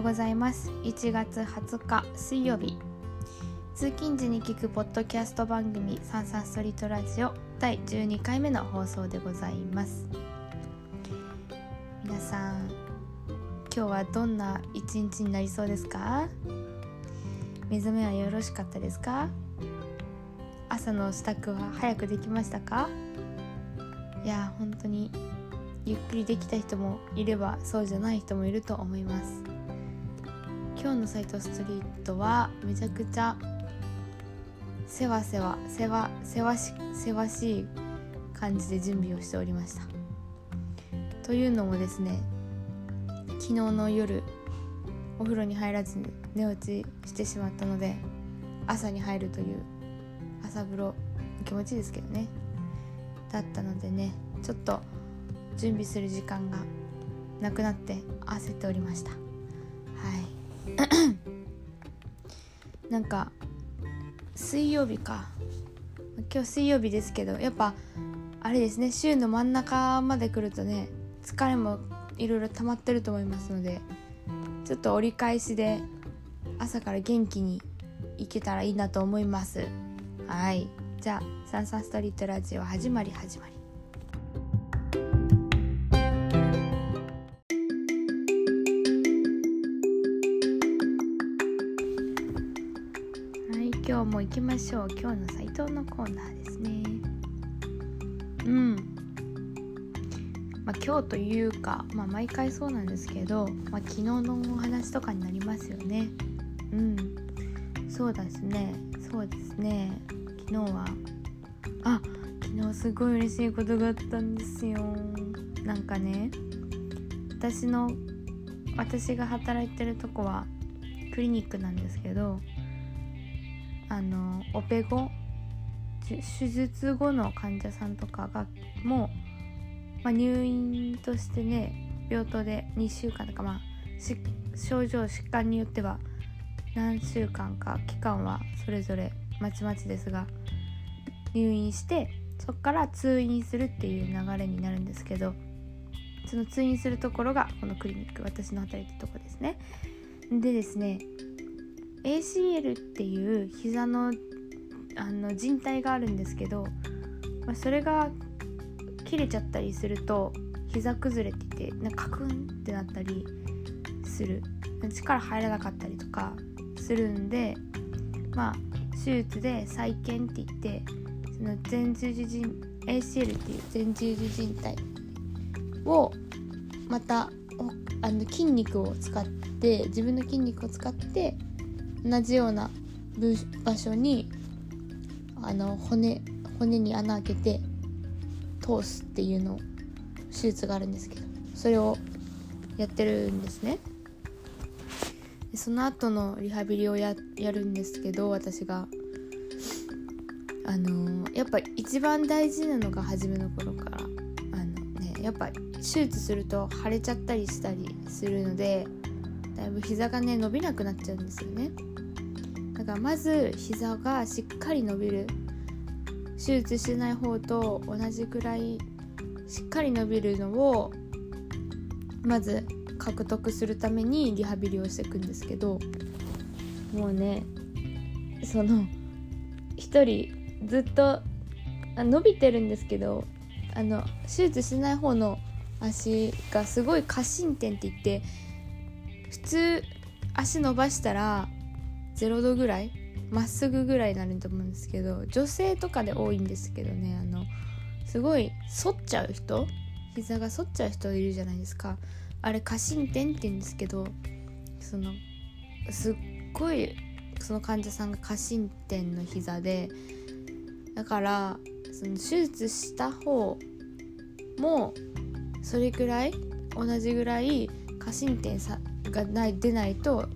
ようございます。1月20日水曜日。通勤時に聞くポッドキャスト番組「サンサンストリートラジオ」第12回目の放送でございます。皆さん今日はどんな一日になりそうですか？目覚めはよろしかったですか？朝の支度は早くできましたか？いや本当にゆっくりできた人もいればそうじゃない人もいると思います。今日のサイトストリートはめちゃくちゃせわせわせわせわしせわしい感じで準備をしておりました。というのもですね昨日の夜お風呂に入らずに寝落ちしてしまったので朝に入るという朝風呂気持ちいいですけどねだったのでねちょっと準備する時間がなくなって焦っておりました。なんか水曜日か。今日水曜日ですけどやっぱあれですね週の真ん中まで来るとね疲れもいろいろ溜まってると思いますのでちょっと折り返しで朝から元気にいけたらいいなと思います。はい。じゃあ「サンサンストリートラジオ」始まり始まり。今日の斉藤のコーナーですね。うん。まあ今日というかまあ毎回そうなんですけど、まあ、昨日のお話とかになりますよね。うん。そうですね。そうですね。昨日はあ昨日すごい嬉しいことがあったんですよ。なんかね私の私が働いてるとこはクリニックなんですけどあのオペ後手術後の患者さんとかがもう、まあ、入院としてね病棟で2週間とかまあ症状疾患によっては何週間か期間はそれぞれまちまちですが入院してそこから通院するっていう流れになるんですけどその通院するところがこのクリニック私の働いてるとこですね。でですね ACL っていう膝のあの靭帯があるんですけど、まあ、それが切れちゃったりすると膝崩れって言ってなんかカクンってなったりする。力入らなかったりとかするんでまあ手術で再建って言ってその前十字靭 ACL っていう前十字靭帯をまたあの筋肉を使って自分の筋肉を使って同じような場所にあの骨骨に穴開けて通すっていうの手術があるんですけどそれをやってるんですね。でその後のリハビリをやるんですけど私があのー、やっぱ一番大事なのが初めの頃からあのねやっぱ手術すると腫れちゃったりしたりするので膝がね伸びなくなっちゃうんですよね。だからまず膝がしっかり伸びる。手術しない方と同じくらいしっかり伸びるのをまず獲得するためにリハビリをしていくんですけどもうねその1人ずっと伸びてるんですけどあの手術しない方の足がすごい過伸点って言って普通足伸ばしたら0度ぐらいまっすぐぐらいになると思うんですけど女性とかで多いんですけどねあのすごい反っちゃう人膝が反っちゃう人いるじゃないですか。あれ過伸点って言うんですけどそのすっごいその患者さんが過伸点の膝でだからその手術した方もそれくらい同じぐらい過伸点さがない出ないと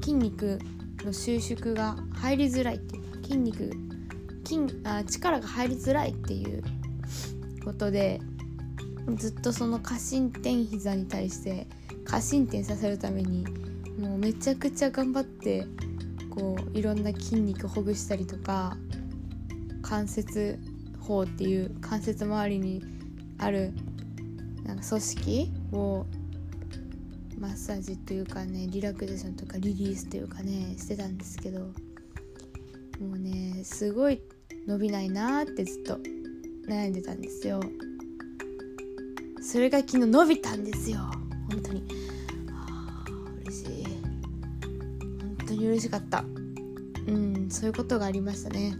筋肉の収縮が入りづらいっていう筋肉筋あ力が入りづらいっていうことでずっとその過伸点膝に対して過伸点させるためにもうめちゃくちゃ頑張ってこういろんな筋肉ほぐしたりとか関節法っていう関節周りにあるなんか組織をマッサージというかねリラクゼーションとかリリースというかねしてたんですけどもうねすごい伸びないなーってずっと悩んでたんですよ。それが昨日伸びたんですよ。本当に。あ嬉しい。本当に嬉しかった。うんそういうことがありましたね。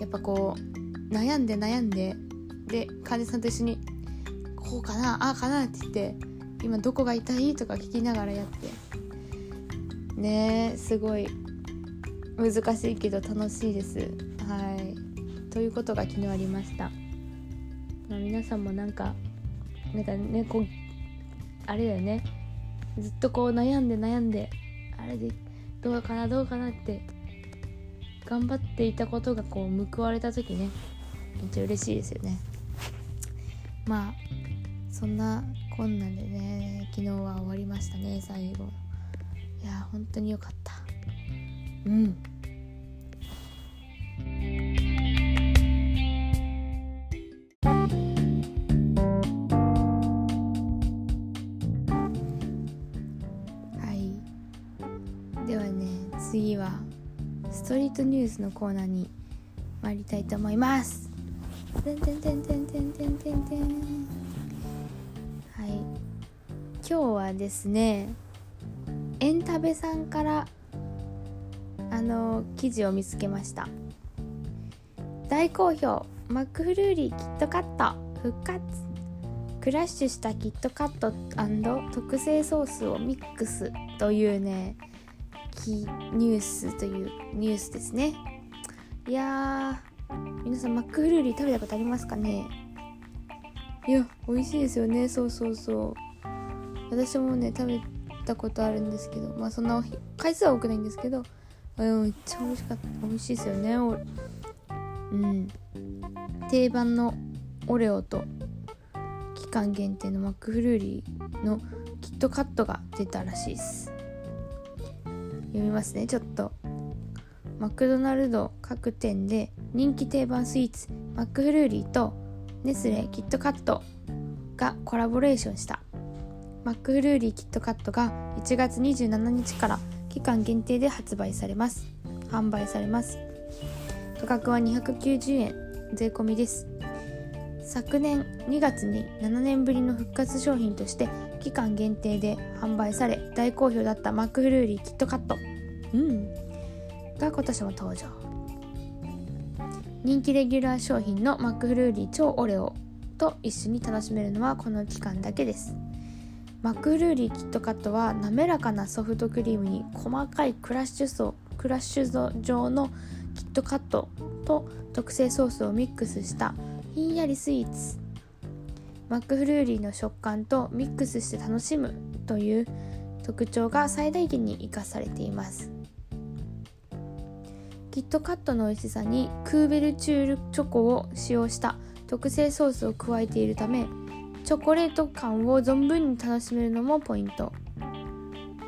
やっぱこう悩んで悩んでで患者さんと一緒にこうかなああかなって言って今どこが痛いとか聞きながらやって。ねすごい。難しいけど楽しいです。はい。ということが昨日ありました、まあ、皆さんもなんかなんかねこうあれだよね。ずっとこう悩んで悩んであれでどうかなどうかなって頑張っていたことがこう報われた時ねめっちゃ嬉しいですよね。まあそんなこんなんでね昨日は終わりましたね最後。いや本当によかった。うん。はい。ではね次はストリートニュースのコーナーに参りたいと思います。てんてんてんてんてんてんてんてんはい今日はですねエンタベさんからあの記事を見つけました。大好評マックフルーリーキットカット復活。クラッシュしたキットカット特製ソースをミックスというねニュースというニュースですね。いや皆さんマックフルーリー食べたことありますかね？いや美味しいですよね。そうそうそう。私もね食べたことあるんですけどまあそんな回数は多くないんですけどめっちゃ美味しかった。美味しいですよね。うん。定番のオレオと期間限定のマックフルーリーのキットカットが出たらしいです。読みますね。ちょっと。マクドナルド各店で人気定番スイーツマックフルーリーとネスレキットカットがコラボレーションした。マックフルーリーキットカットが1月27日から期間限定で発売されます。販売されます。価格は290円。税込みです。昨年2月に7年ぶりの復活商品として期間限定で販売され大好評だったマックフルーリーキットカット。うん。が今年も登場。人気レギュラー商品のマックフルーリー超オレオと一緒に楽しめるのはこの期間だけです。マックフルーリーキットカットは滑らかなソフトクリームに細かいクラッシュ層クラッシュ状のキットカットと特製ソースをミックスしたひんやりスイーツ。マックフルーリーの食感とミックスして楽しむという特徴が最大限に生かされています。キットカットの美味しさにクーベルチュールチョコを使用した特製ソースを加えているためチョコレート感を存分に楽しめるのもポイント。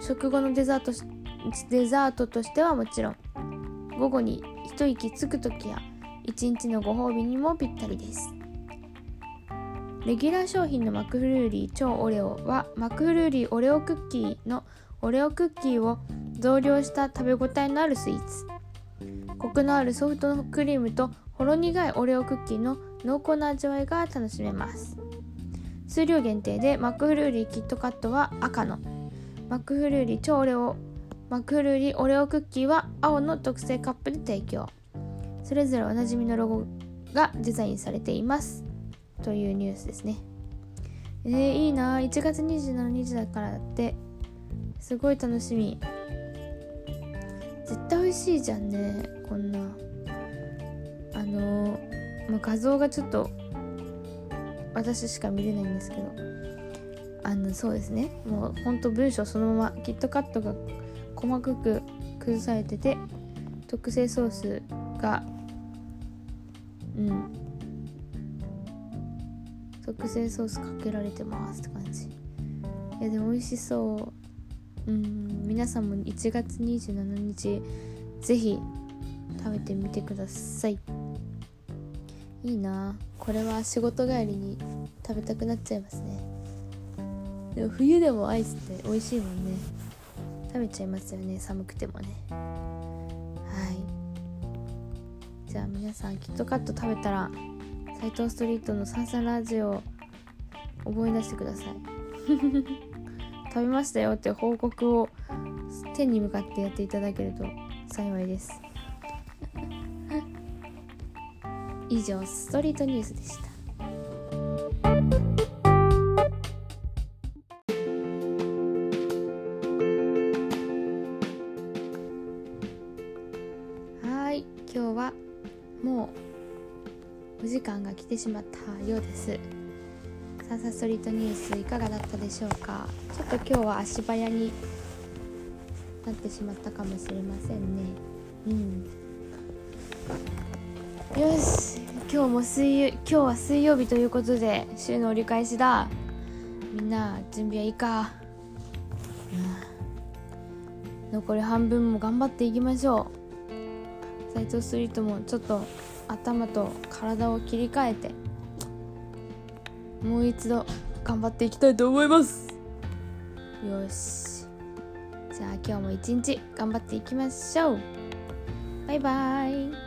食後のデザートデザートとしてはもちろん午後に一息つく時や一日のご褒美にもぴったりです。レギュラー商品のマクフルーリー超オレオはマクフルーリーオレオクッキーのオレオクッキーを増量した食べ応えのあるスイーツ。コクのあるソフトクリームとほろ苦いオレオクッキーの濃厚な味わいが楽しめます。数量限定でマックフルーリーキットカットは赤の。マックフルーリー超オレオマックフルーリーオレオクッキーは青の特製カップで提供。それぞれおなじみのロゴがデザインされています。というニュースですね。えー、いいな。1月27日だからって。すごい楽しみ。絶対美味しいじゃんね。こんな。あのまあ、画像がちょっと私しか見れないんですけど。あのそうですね。もうほんと文章そのままキットカットが細かく崩されてて特製ソースがうん。特製ソースかけられてますって感じ。いやでも美味しそう。うん。皆さんも1月27日ぜひ食べてみてください。いいな。これは仕事帰りに食べたくなっちゃいますね。でも冬でもアイスって美味しいもんね。食べちゃいますよね。寒くてもね。はい。じゃあ皆さんキットカット食べたら斎藤ストリートのサンサンラジオ覚え出してください。食べましたよって報告を天に向かってやっていただけると幸いです。以上ストリートニュースでした。はい今日はもうお時間が来てしまったようです。サンサストリートニュースいかがだったでしょうか。ちょっと今日は足早になってしまったかもしれませんね。うん。よし今日も水曜今日は水曜日ということで週の折り返しだ。みんな準備はいいか、うん、残り半分も頑張っていきましょう。斎藤スリートもちょっと頭と体を切り替えてもう一度頑張っていきたいと思います。よし。じゃあ今日も一日頑張っていきましょう。バイバイ。